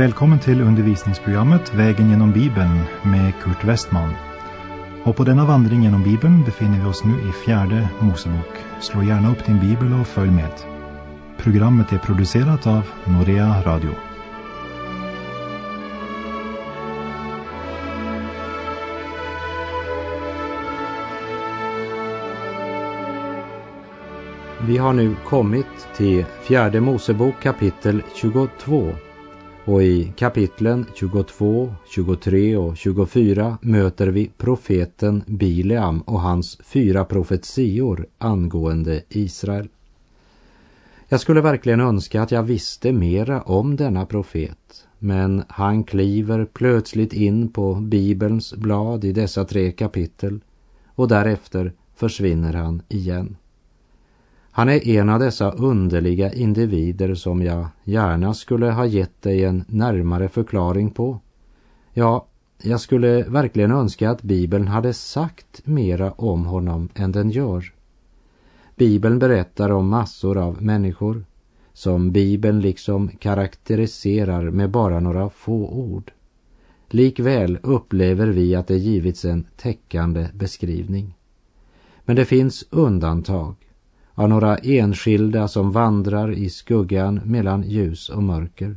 Välkommen till undervisningsprogrammet Vägen genom Bibeln med Kurt Westman. Och på denna vandring genom Bibeln befinner vi oss nu i fjärde Mosebok. Slå gärna upp din bibel och följ med. Programmet är producerat av Norea Radio. Vi har nu kommit till fjärde Mosebok kapitel 22 och i kapitlen 22, 23 och 24 möter vi profeten Bileam och hans fyra profetior angående Israel. Jag skulle verkligen önska att jag visste mera om denna profet, men han kliver plötsligt in på Bibelns blad i dessa tre kapitel och därefter försvinner han igen. Han är en av dessa underliga individer som jag gärna skulle ha gett dig en närmare förklaring på. Ja, jag skulle verkligen önska att Bibeln hade sagt mera om honom än den gör. Bibeln berättar om massor av människor som Bibeln liksom karaktäriserar med bara några få ord. Likväl upplever vi att det givits en täckande beskrivning. Men det finns undantag av några enskilda som vandrar i skuggan mellan ljus och mörker,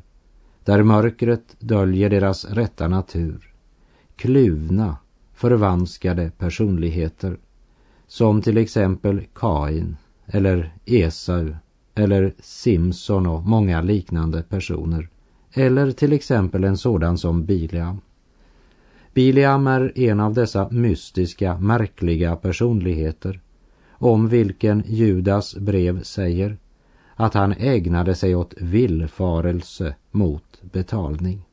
där mörkret döljer deras rätta natur, kluvna, förvanskade personligheter, som till exempel Kain eller Esau eller Simson och många liknande personer, eller till exempel en sådan som Bileam. Bileam är en av dessa mystiska, märkliga personligheter om vilken Judas brev säger att han ägnade sig åt villfarelse mot betalning.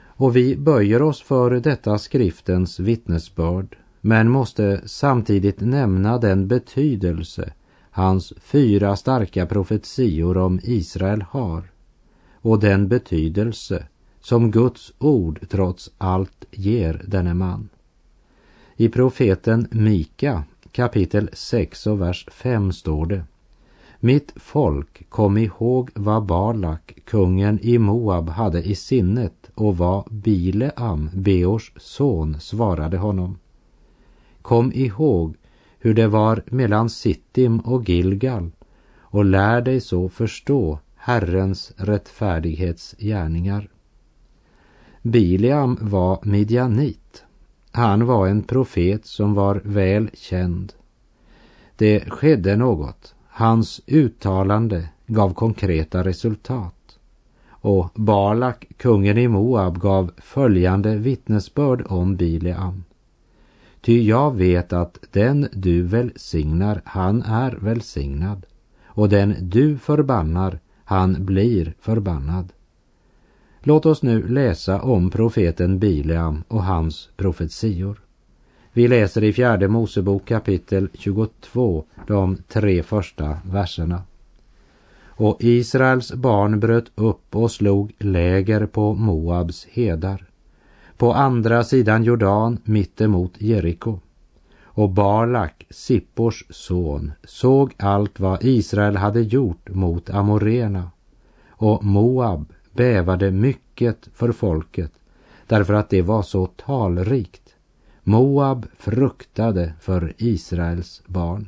Och vi böjer oss för detta skriftens vittnesbörd men måste samtidigt nämna den betydelse hans fyra starka profetior om Israel har och den betydelse som Guds ord trots allt ger denne man. I profeten Mika kapitel 6 och vers 5 står det Mitt folk, kom ihåg vad Balak, kungen i Moab, hade i sinnet och vad Bileam, Beors son, svarade honom. Kom ihåg hur det var mellan Sittim och Gilgal och lär dig så förstå Herrens rättfärdighetsgärningar. Bileam var midjanit han var en profet som var väl känd. Det skedde något. Hans uttalande gav konkreta resultat. Och Balak, kungen i Moab, gav följande vittnesbörd om Bileam. Ty jag vet att den du välsignar, han är välsignad. Och den du förbannar, han blir förbannad. Låt oss nu läsa om profeten Bileam och hans profetior. Vi läser i fjärde Mosebok kapitel 22, de tre första verserna. Och Israels barn bröt upp och slog läger på Moabs hedar, på andra sidan Jordan mittemot Jeriko. Och Balak, Sippors son, såg allt vad Israel hade gjort mot amorena. Och Moab bävade mycket för folket därför att det var så talrikt. Moab fruktade för Israels barn.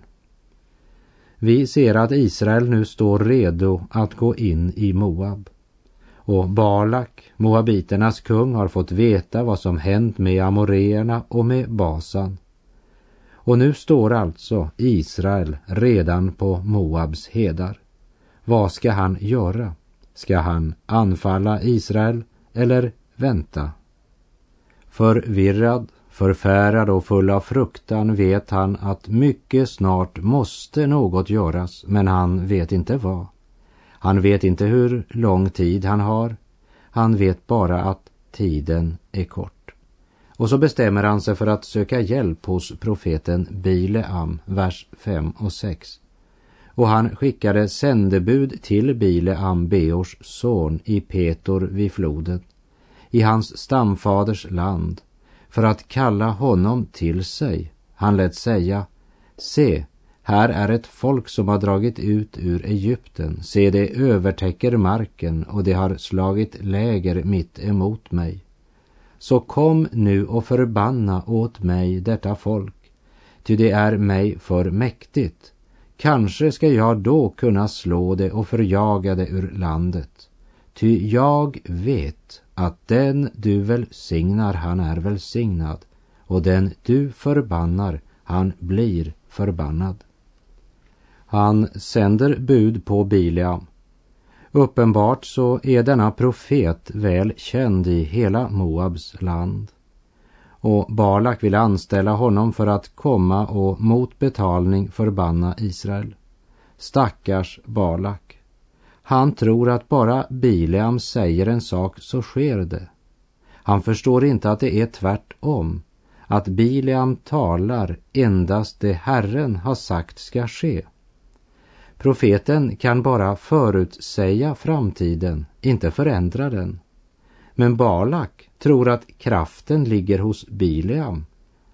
Vi ser att Israel nu står redo att gå in i Moab. Och Balak, moabiternas kung, har fått veta vad som hänt med amoreerna och med Basan. Och nu står alltså Israel redan på Moabs hedar. Vad ska han göra? Ska han anfalla Israel eller vänta? Förvirrad, förfärad och full av fruktan vet han att mycket snart måste något göras, men han vet inte vad. Han vet inte hur lång tid han har. Han vet bara att tiden är kort. Och så bestämmer han sig för att söka hjälp hos profeten Bileam, vers 5 och 6 och han skickade sändebud till Bileam Beors son i Petor vid floden, i hans stamfaders land, för att kalla honom till sig. Han lät säga, se, här är ett folk som har dragit ut ur Egypten. Se, det övertäcker marken och det har slagit läger mitt emot mig. Så kom nu och förbanna åt mig detta folk, ty det är mig för mäktigt. Kanske ska jag då kunna slå det och förjaga det ur landet. Ty jag vet att den du välsignar, han är välsignad, och den du förbannar, han blir förbannad. Han sänder bud på Bileam. Uppenbart så är denna profet väl känd i hela Moabs land. Och Balak vill anställa honom för att komma och mot betalning förbanna Israel. Stackars Balak. Han tror att bara Bileam säger en sak så sker det. Han förstår inte att det är tvärtom. Att Bileam talar endast det Herren har sagt ska ske. Profeten kan bara förutsäga framtiden, inte förändra den. Men Balak tror att kraften ligger hos Bileam.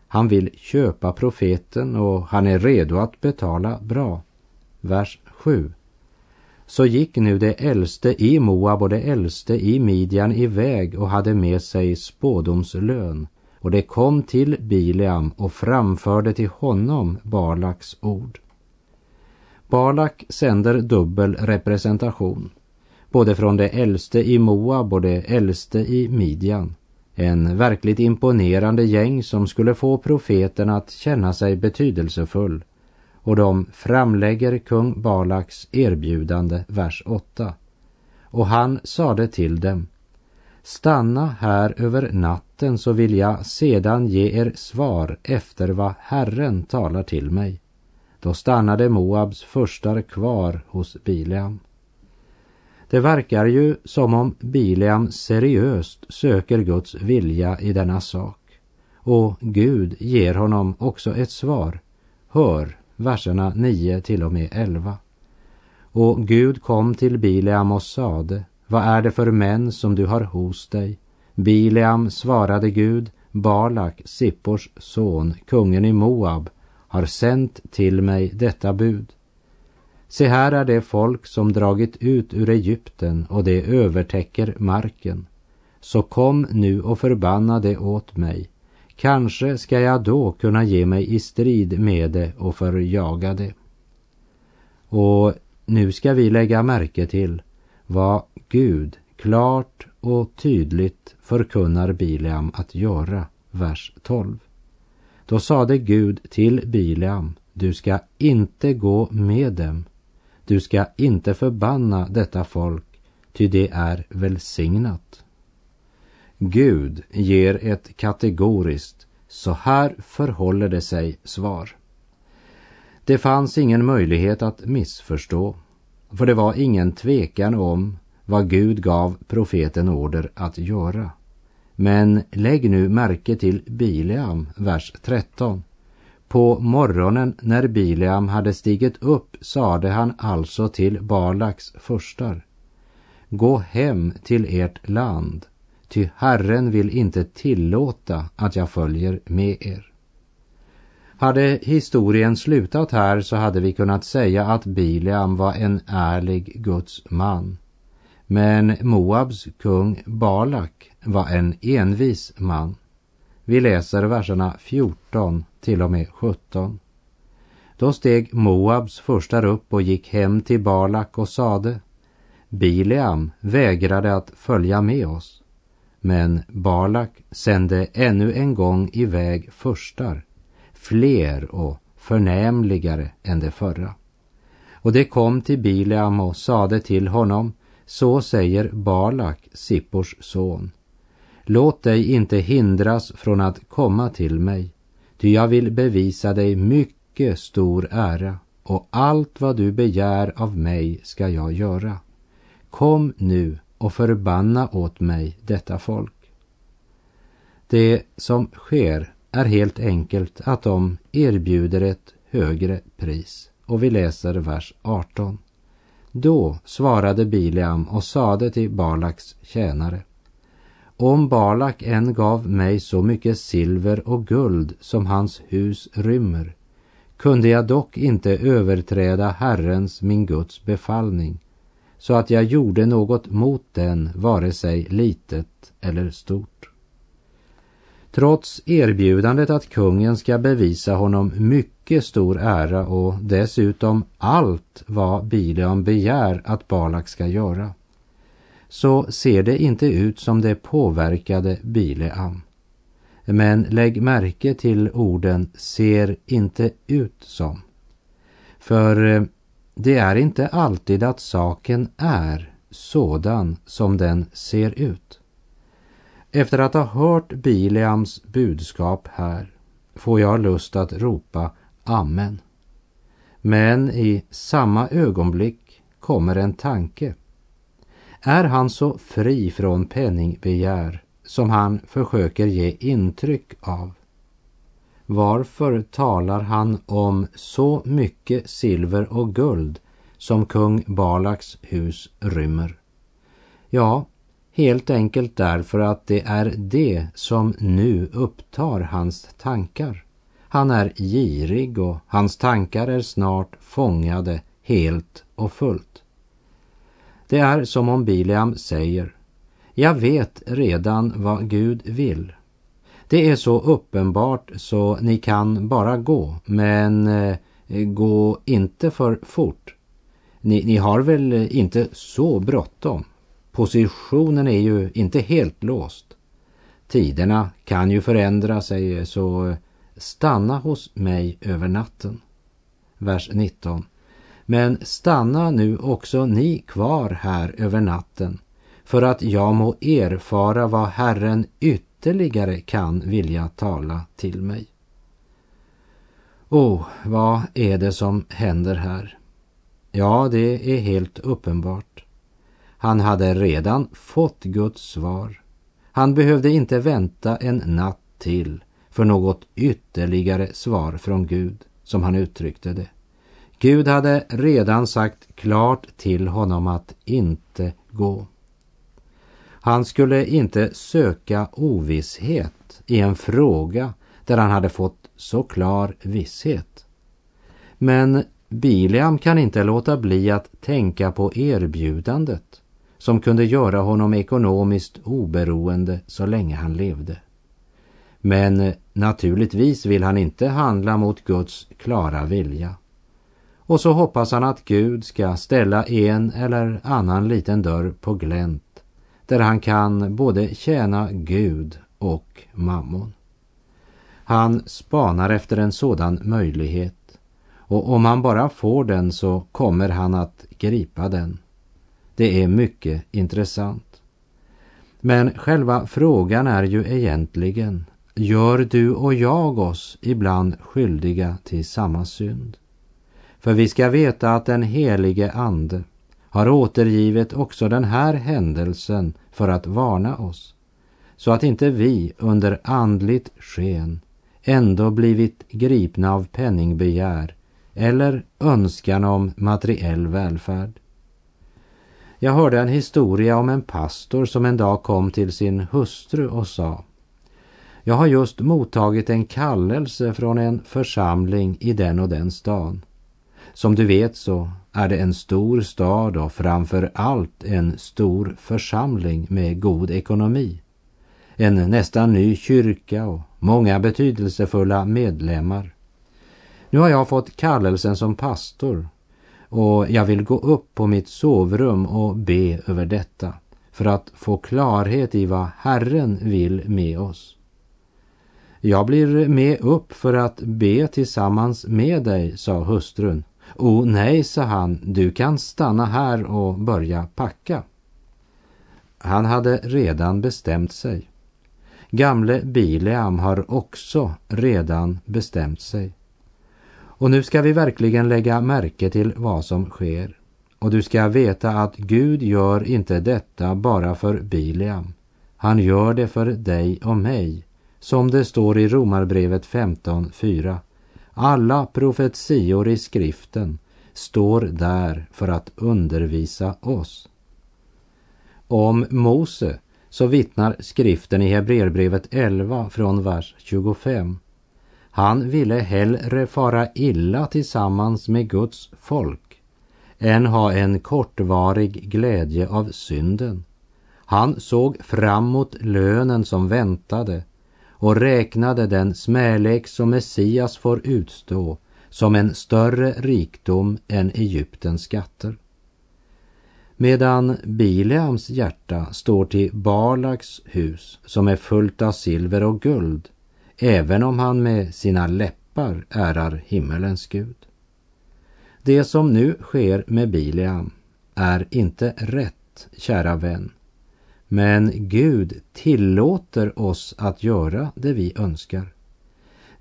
Han vill köpa profeten och han är redo att betala bra. Vers 7. Så gick nu det äldste i Moab och det äldste i Midjan iväg och hade med sig spådomslön. Och det kom till Bileam och framförde till honom Balaks ord. Balak sänder dubbel representation, både från det äldste i Moab och det äldste i Midjan. En verkligt imponerande gäng som skulle få profeten att känna sig betydelsefull och de framlägger kung Balaks erbjudande, vers 8. Och han sade till dem, stanna här över natten så vill jag sedan ge er svar efter vad Herren talar till mig. Då stannade Moabs förstar kvar hos Bileam. Det verkar ju som om Bileam seriöst söker Guds vilja i denna sak. Och Gud ger honom också ett svar. Hör verserna 9 till och med 11. Och Gud kom till Bileam och sade, vad är det för män som du har hos dig? Bileam svarade Gud, Balak, Sippors son, kungen i Moab, har sänt till mig detta bud. Se här är det folk som dragit ut ur Egypten och det övertäcker marken. Så kom nu och förbanna det åt mig. Kanske ska jag då kunna ge mig i strid med det och förjaga det. Och nu ska vi lägga märke till vad Gud klart och tydligt förkunnar Bileam att göra, vers 12. Då sade Gud till Bileam, du ska inte gå med dem. Du ska inte förbanna detta folk, ty det är välsignat. Gud ger ett kategoriskt, så här förhåller det sig svar. Det fanns ingen möjlighet att missförstå, för det var ingen tvekan om vad Gud gav profeten order att göra. Men lägg nu märke till Bileam, vers 13. På morgonen när Bileam hade stigit upp sade han alltså till Balaks förstar. Gå hem till ert land, ty Herren vill inte tillåta att jag följer med er. Hade historien slutat här så hade vi kunnat säga att Bileam var en ärlig Guds man. Men Moabs kung Balak var en envis man. Vi läser verserna 14 till och med 17. Då steg Moabs förstar upp och gick hem till Balak och sade Bileam vägrade att följa med oss. Men Balak sände ännu en gång iväg förstar, fler och förnämligare än de förra. Och det kom till Bileam och sade till honom så säger Balak, Sippors son. Låt dig inte hindras från att komma till mig, ty jag vill bevisa dig mycket stor ära och allt vad du begär av mig ska jag göra. Kom nu och förbanna åt mig detta folk. Det som sker är helt enkelt att de erbjuder ett högre pris och vi läser vers 18. Då svarade Bileam och sade till Balaks tjänare. Om Balak än gav mig så mycket silver och guld som hans hus rymmer, kunde jag dock inte överträda Herrens, min Guds befallning, så att jag gjorde något mot den, vare sig litet eller stort. Trots erbjudandet att kungen ska bevisa honom mycket stor ära och dessutom allt vad Bileam begär att Balak ska göra, så ser det inte ut som det påverkade Bileam. Men lägg märke till orden ser inte ut som. För eh, det är inte alltid att saken är sådan som den ser ut. Efter att ha hört Bileams budskap här får jag lust att ropa Amen. Men i samma ögonblick kommer en tanke. Är han så fri från penningbegär som han försöker ge intryck av? Varför talar han om så mycket silver och guld som kung Balaks hus rymmer? Ja, helt enkelt därför att det är det som nu upptar hans tankar. Han är girig och hans tankar är snart fångade helt och fullt. Det är som om Bileam säger, jag vet redan vad Gud vill. Det är så uppenbart så ni kan bara gå, men eh, gå inte för fort. Ni, ni har väl inte så bråttom? Positionen är ju inte helt låst. Tiderna kan ju förändra sig så stanna hos mig över natten. Vers 19. Men stanna nu också ni kvar här över natten för att jag må erfara vad Herren ytterligare kan vilja tala till mig. Oh, vad är det som händer här? Ja, det är helt uppenbart. Han hade redan fått Guds svar. Han behövde inte vänta en natt till för något ytterligare svar från Gud, som han uttryckte det. Gud hade redan sagt klart till honom att inte gå. Han skulle inte söka ovisshet i en fråga där han hade fått så klar visshet. Men Biliam kan inte låta bli att tänka på erbjudandet som kunde göra honom ekonomiskt oberoende så länge han levde. Men naturligtvis vill han inte handla mot Guds klara vilja. Och så hoppas han att Gud ska ställa en eller annan liten dörr på glänt där han kan både tjäna Gud och mammon. Han spanar efter en sådan möjlighet och om han bara får den så kommer han att gripa den. Det är mycket intressant. Men själva frågan är ju egentligen, gör du och jag oss ibland skyldiga till samma synd? För vi ska veta att den helige Ande har återgivit också den här händelsen för att varna oss, så att inte vi under andligt sken ändå blivit gripna av penningbegär eller önskan om materiell välfärd. Jag hörde en historia om en pastor som en dag kom till sin hustru och sa Jag har just mottagit en kallelse från en församling i den och den stan. Som du vet så är det en stor stad och framför allt en stor församling med god ekonomi. En nästan ny kyrka och många betydelsefulla medlemmar. Nu har jag fått kallelsen som pastor och jag vill gå upp på mitt sovrum och be över detta för att få klarhet i vad Herren vill med oss. Jag blir med upp för att be tillsammans med dig, sa hustrun O nej, sa han, du kan stanna här och börja packa. Han hade redan bestämt sig. Gamle Bileam har också redan bestämt sig. Och nu ska vi verkligen lägga märke till vad som sker. Och du ska veta att Gud gör inte detta bara för Bileam. Han gör det för dig och mig, som det står i Romarbrevet 15.4. Alla profetior i skriften står där för att undervisa oss. Om Mose så vittnar skriften i Hebreerbrevet 11 från vers 25. Han ville hellre fara illa tillsammans med Guds folk än ha en kortvarig glädje av synden. Han såg fram mot lönen som väntade och räknade den smälek som Messias får utstå som en större rikdom än Egyptens skatter. Medan Bileams hjärta står till Balaks hus som är fullt av silver och guld, även om han med sina läppar ärar himmelens Gud. Det som nu sker med Bileam är inte rätt, kära vän. Men Gud tillåter oss att göra det vi önskar.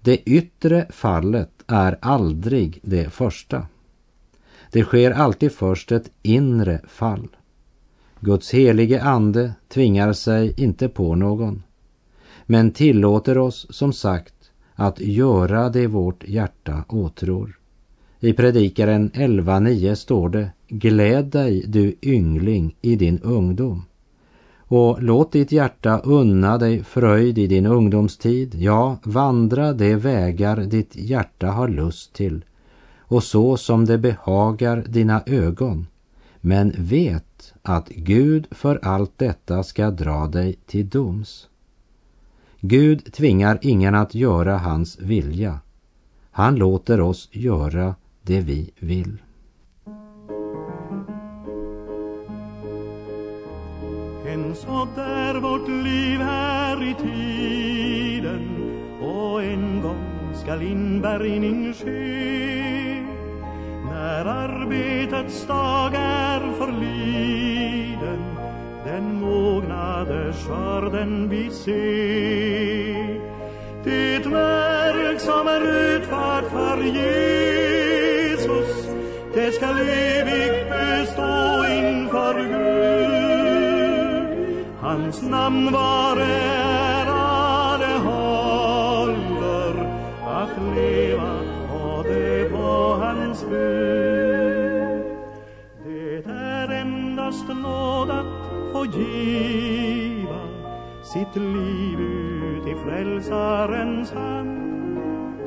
Det yttre fallet är aldrig det första. Det sker alltid först ett inre fall. Guds helige ande tvingar sig inte på någon, men tillåter oss som sagt att göra det vårt hjärta åtrår. I Predikaren 11.9 står det Gläd dig du yngling i din ungdom och låt ditt hjärta unna dig fröjd i din ungdomstid, ja, vandra de vägar ditt hjärta har lust till och så som det behagar dina ögon. Men vet att Gud för allt detta ska dra dig till doms. Gud tvingar ingen att göra hans vilja. Han låter oss göra det vi vill. Så är vårt liv här i tiden. Och en gång skall inbärgning ske. När arbetets dag är förliden den mognade skörden vi ser. Det verk som är utfört för Jesus det skall evigt bestå inför Gud hans namn var ära det håller att leva och det på hans bud. Det är endast nåd att få giva sitt liv ut i frälsarens hand.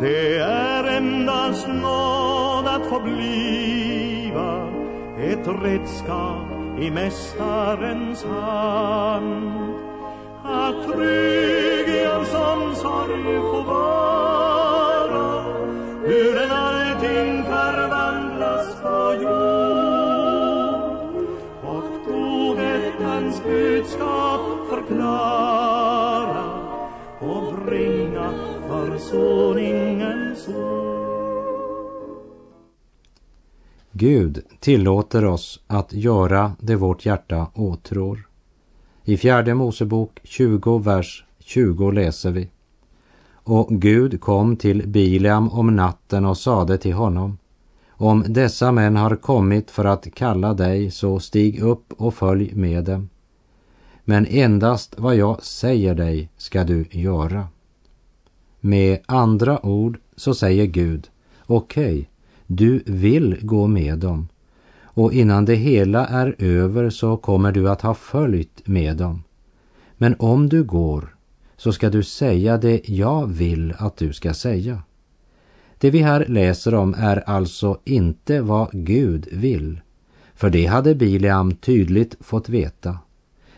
Det är endast nåd att få bliva ett redskap i Mästarens hand att trygg i hans omsorg få vara hur än allting förvandlas på jord och troget hans budskap förklara och bringa försoningens ord. Gud tillåter oss att göra det vårt hjärta åtrår. I fjärde Mosebok 20, vers 20 läser vi. Och Gud kom till Bileam om natten och sade till honom om dessa män har kommit för att kalla dig, så stig upp och följ med dem. Men endast vad jag säger dig ska du göra. Med andra ord så säger Gud, okej, okay, du vill gå med dem. Och innan det hela är över så kommer du att ha följt med dem. Men om du går så ska du säga det jag vill att du ska säga. Det vi här läser om är alltså inte vad Gud vill, för det hade Bileam tydligt fått veta.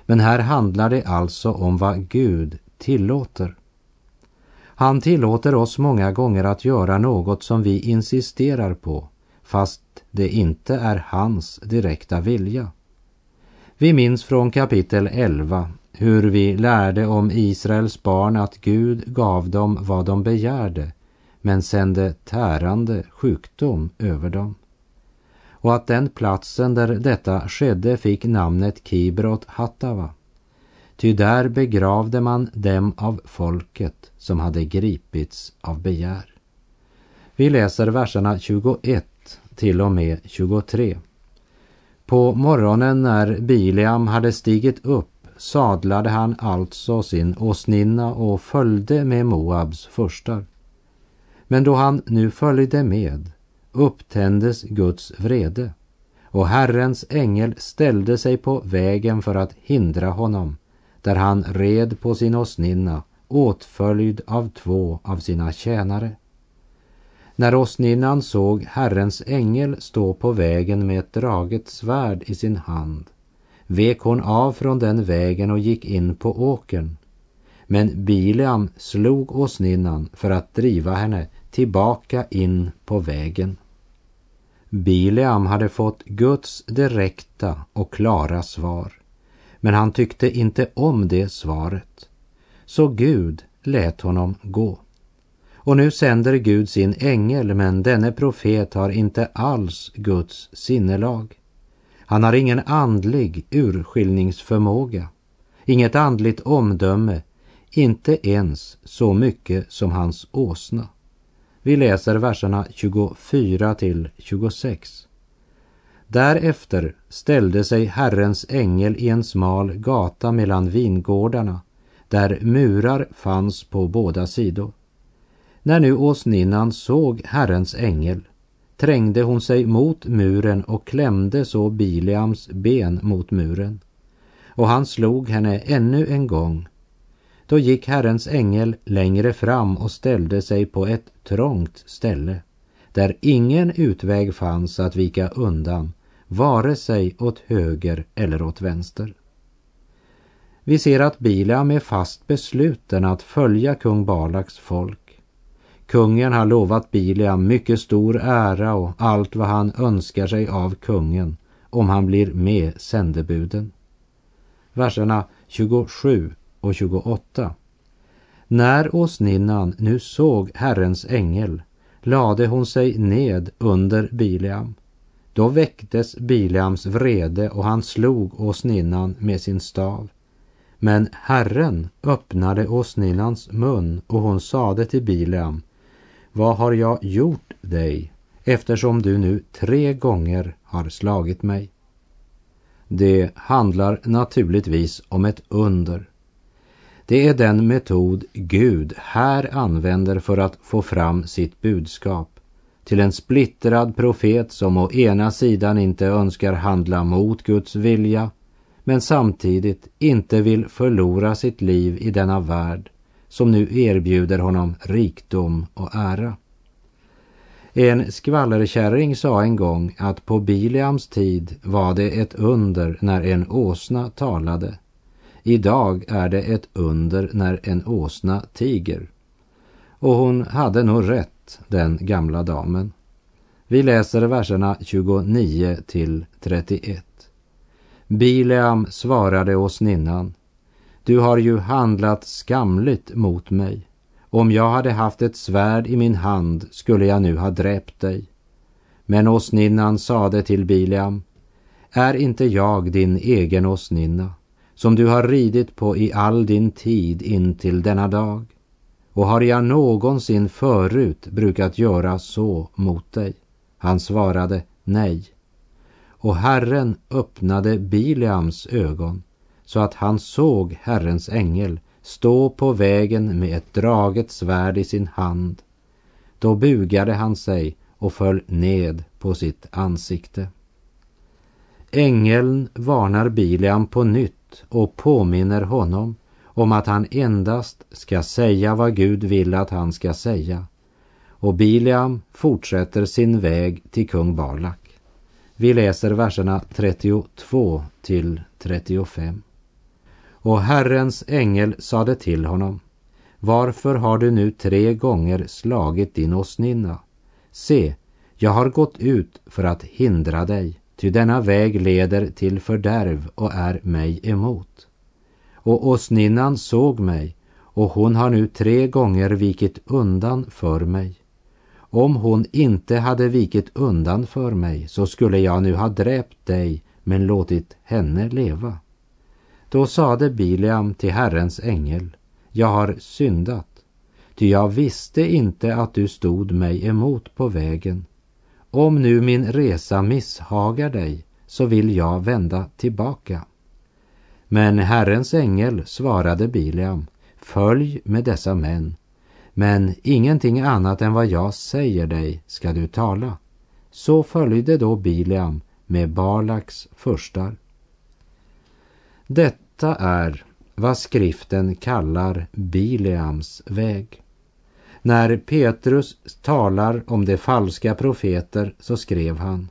Men här handlar det alltså om vad Gud tillåter. Han tillåter oss många gånger att göra något som vi insisterar på, fast det inte är hans direkta vilja. Vi minns från kapitel 11 hur vi lärde om Israels barn att Gud gav dem vad de begärde men sände tärande sjukdom över dem. Och att den platsen där detta skedde fick namnet Kibrot Hattava. Ty där begravde man dem av folket som hade gripits av begär. Vi läser verserna 21 till och med 23. På morgonen när Bileam hade stigit upp sadlade han alltså sin åsninna och följde med Moabs furstar. Men då han nu följde med upptändes Guds vrede och Herrens ängel ställde sig på vägen för att hindra honom där han red på sin åsninna åtföljd av två av sina tjänare. När åsninnan såg Herrens ängel stå på vägen med ett draget svärd i sin hand vek hon av från den vägen och gick in på åkern. Men Bileam slog åsninnan för att driva henne tillbaka in på vägen. Bileam hade fått Guds direkta och klara svar. Men han tyckte inte om det svaret. Så Gud lät honom gå. Och nu sänder Gud sin ängel, men denne profet har inte alls Guds sinnelag. Han har ingen andlig urskiljningsförmåga, inget andligt omdöme, inte ens så mycket som hans åsna. Vi läser verserna 24 till 26. Därefter ställde sig Herrens ängel i en smal gata mellan vingårdarna, där murar fanns på båda sidor. När nu åsninnan såg Herrens ängel trängde hon sig mot muren och klämde så Bileams ben mot muren. Och han slog henne ännu en gång. Då gick Herrens ängel längre fram och ställde sig på ett trångt ställe där ingen utväg fanns att vika undan, vare sig åt höger eller åt vänster. Vi ser att Bileam är fast besluten att följa kung Balaks folk Kungen har lovat Bileam mycket stor ära och allt vad han önskar sig av kungen om han blir med sändebuden. Verserna 27 och 28. När åsninnan nu såg Herrens ängel lade hon sig ned under Bileam. Då väcktes Bileams vrede och han slog åsninnan med sin stav. Men Herren öppnade åsninnans mun och hon sade till Bileam vad har jag gjort dig eftersom du nu tre gånger har slagit mig? Det handlar naturligtvis om ett under. Det är den metod Gud här använder för att få fram sitt budskap till en splittrad profet som å ena sidan inte önskar handla mot Guds vilja men samtidigt inte vill förlora sitt liv i denna värld som nu erbjuder honom rikdom och ära. En skvallerkärring sa en gång att på Biliams tid var det ett under när en åsna talade. Idag är det ett under när en åsna tiger. Och hon hade nog rätt, den gamla damen. Vi läser verserna 29 till 31. Bileam svarade åsninnan du har ju handlat skamligt mot mig. Om jag hade haft ett svärd i min hand skulle jag nu ha dräpt dig. Men åsninnan sade till Bileam, är inte jag din egen åsninna, som du har ridit på i all din tid in till denna dag? Och har jag någonsin förut brukat göra så mot dig? Han svarade nej. Och Herren öppnade Bileams ögon så att han såg Herrens ängel stå på vägen med ett draget svärd i sin hand. Då bugade han sig och föll ned på sitt ansikte. Ängeln varnar Bileam på nytt och påminner honom om att han endast ska säga vad Gud vill att han ska säga. Och Bileam fortsätter sin väg till kung Balak. Vi läser verserna 32 till 35. Och Herrens ängel sade till honom, varför har du nu tre gånger slagit din åsninna? Se, jag har gått ut för att hindra dig, ty denna väg leder till fördärv och är mig emot. Och åsninnan såg mig, och hon har nu tre gånger vikit undan för mig. Om hon inte hade vikit undan för mig så skulle jag nu ha dräpt dig men låtit henne leva. Då sade Bileam till Herrens ängel, jag har syndat, ty jag visste inte att du stod mig emot på vägen. Om nu min resa misshagar dig, så vill jag vända tillbaka. Men Herrens ängel svarade Bileam, följ med dessa män, men ingenting annat än vad jag säger dig ska du tala. Så följde då Bileam med Balaks förstar. Detta är vad skriften kallar Bileams väg. När Petrus talar om de falska profeter så skrev han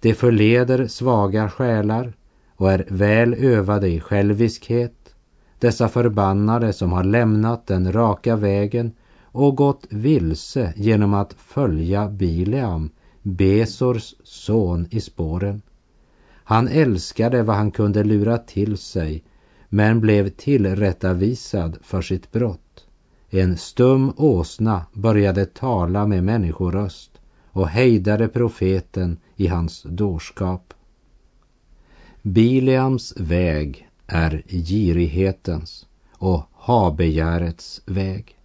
De förleder svaga själar och är väl övade i själviskhet dessa förbannade som har lämnat den raka vägen och gått vilse genom att följa Bileam, Besors son, i spåren. Han älskade vad han kunde lura till sig men blev tillrättavisad för sitt brott. En stum åsna började tala med människoröst och hejdade profeten i hans dårskap. Bileams väg är girighetens och habegärets väg.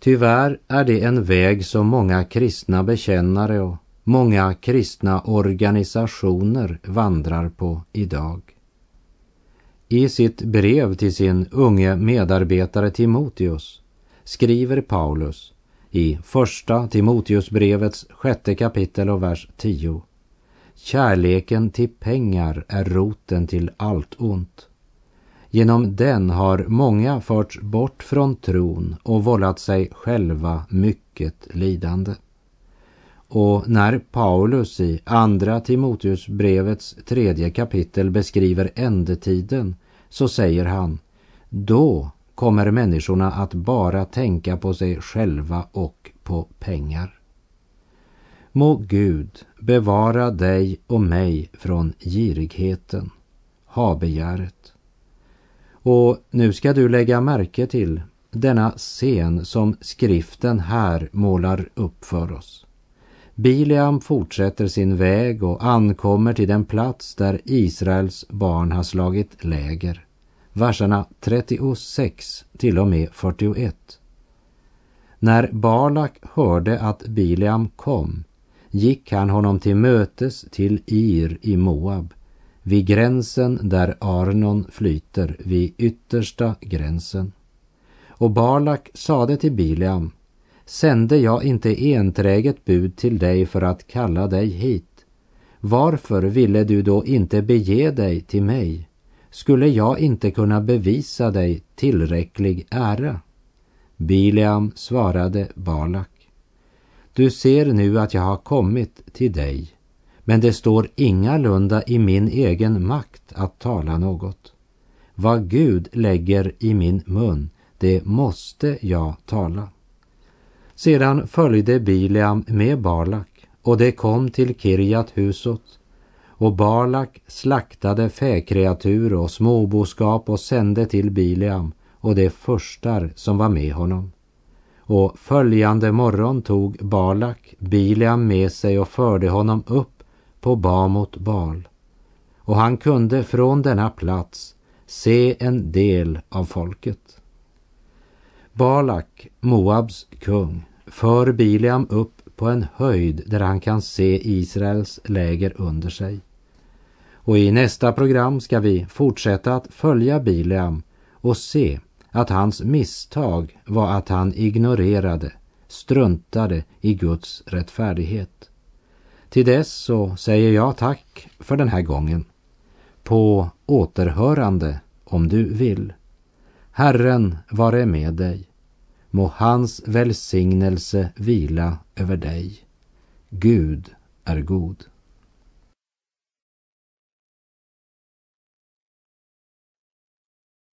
Tyvärr är det en väg som många kristna bekännare och många kristna organisationer vandrar på idag. I sitt brev till sin unge medarbetare Timoteus skriver Paulus i första Timoteusbrevets sjätte kapitel och vers 10. Kärleken till pengar är roten till allt ont. Genom den har många förts bort från tron och vållat sig själva mycket lidande. Och när Paulus i Andra Timoteusbrevets tredje kapitel beskriver ändetiden så säger han Då kommer människorna att bara tänka på sig själva och på pengar. Må Gud bevara dig och mig från girigheten, habegäret. Och nu ska du lägga märke till denna scen som skriften här målar upp för oss. Bileam fortsätter sin väg och ankommer till den plats där Israels barn har slagit läger. Verserna 36 till och med 41. När Balak hörde att Bileam kom gick han honom till mötes till Ir i Moab, vid gränsen där Arnon flyter, vid yttersta gränsen. Och Balak sade till Bileam, sände jag inte enträget bud till dig för att kalla dig hit? Varför ville du då inte bege dig till mig? Skulle jag inte kunna bevisa dig tillräcklig ära? Bileam svarade Balak. Du ser nu att jag har kommit till dig, men det står ingalunda i min egen makt att tala något. Vad Gud lägger i min mun, det måste jag tala. Sedan följde Bileam med Balak och det kom till Kirjat Husot och Balak slaktade fäkreatur och småboskap och sände till Bileam och de förstar som var med honom. Och följande morgon tog Balak Bileam med sig och förde honom upp på Bamot Bal. Och han kunde från denna plats se en del av folket. Balak, Moabs kung, för Bileam upp på en höjd där han kan se Israels läger under sig. Och i nästa program ska vi fortsätta att följa Bileam och se att hans misstag var att han ignorerade, struntade i Guds rättfärdighet. Till dess så säger jag tack för den här gången. På återhörande om du vill. Herren vare med dig. Må hans välsignelse vila över dig. Gud är god.